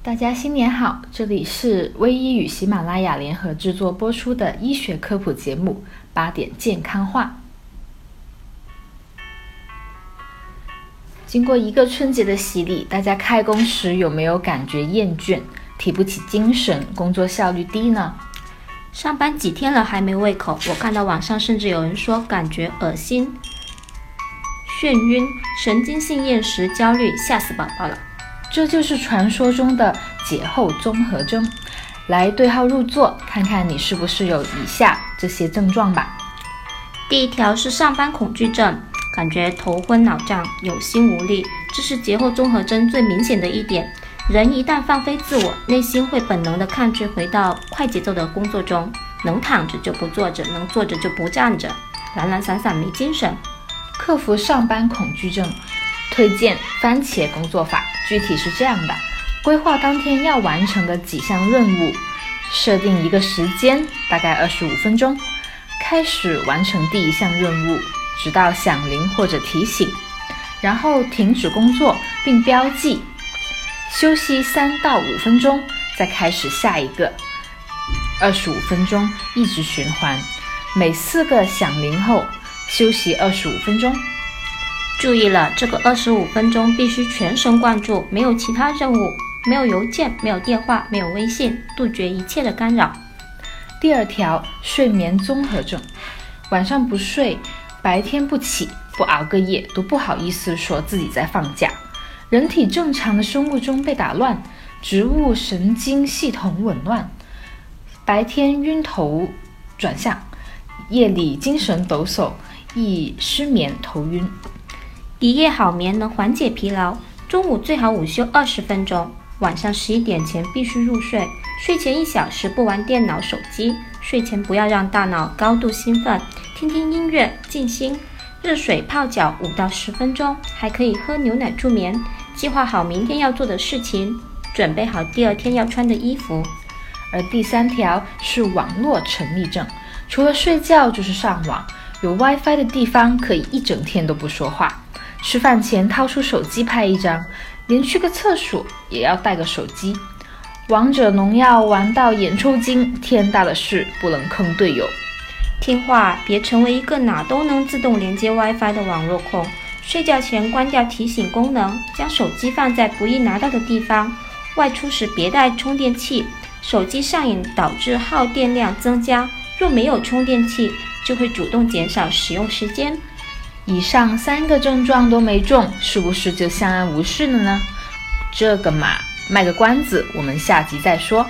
大家新年好！这里是微医与喜马拉雅联合制作播出的医学科普节目《八点健康话》。经过一个春节的洗礼，大家开工时有没有感觉厌倦、提不起精神、工作效率低呢？上班几天了还没胃口，我看到网上甚至有人说感觉恶心、眩晕、神经性厌食、焦虑，吓死宝宝了。这就是传说中的节后综合征。来对号入座，看看你是不是有以下这些症状吧。第一条是上班恐惧症，感觉头昏脑胀、有心无力，这是节后综合征最明显的一点。人一旦放飞自我，内心会本能地抗拒回到快节奏的工作中，能躺着就不坐着，能坐着就不站着，懒懒散散没精神。克服上班恐惧症，推荐番茄工作法。具体是这样的：规划当天要完成的几项任务，设定一个时间，大概二十五分钟，开始完成第一项任务，直到响铃或者提醒，然后停止工作并标记，休息三到五分钟，再开始下一个，二十五分钟一直循环，每四个响铃后休息二十五分钟。注意了，这个二十五分钟必须全神贯注，没有其他任务，没有邮件，没有电话，没有微信，杜绝一切的干扰。第二条，睡眠综合症，晚上不睡，白天不起，不熬个夜，都不好意思说自己在放假。人体正常的生物钟被打乱，植物神经系统紊乱，白天晕头转向，夜里精神抖擞，易失眠头晕。一夜好眠能缓解疲劳，中午最好午休二十分钟，晚上十一点前必须入睡。睡前一小时不玩电脑、手机，睡前不要让大脑高度兴奋，听听音乐静心。热水泡脚五到十分钟，还可以喝牛奶助眠。计划好明天要做的事情，准备好第二天要穿的衣服。而第三条是网络沉迷症，除了睡觉就是上网，有 WiFi 的地方可以一整天都不说话。吃饭前掏出手机拍一张，连去个厕所也要带个手机。王者荣耀玩到眼抽筋，天大的事不能坑队友。听话，别成为一个哪都能自动连接 WiFi 的网络控。睡觉前关掉提醒功能，将手机放在不易拿到的地方。外出时别带充电器，手机上瘾导致耗电量增加。若没有充电器，就会主动减少使用时间。以上三个症状都没中，是不是就相安无事了呢？这个嘛，卖个关子，我们下集再说。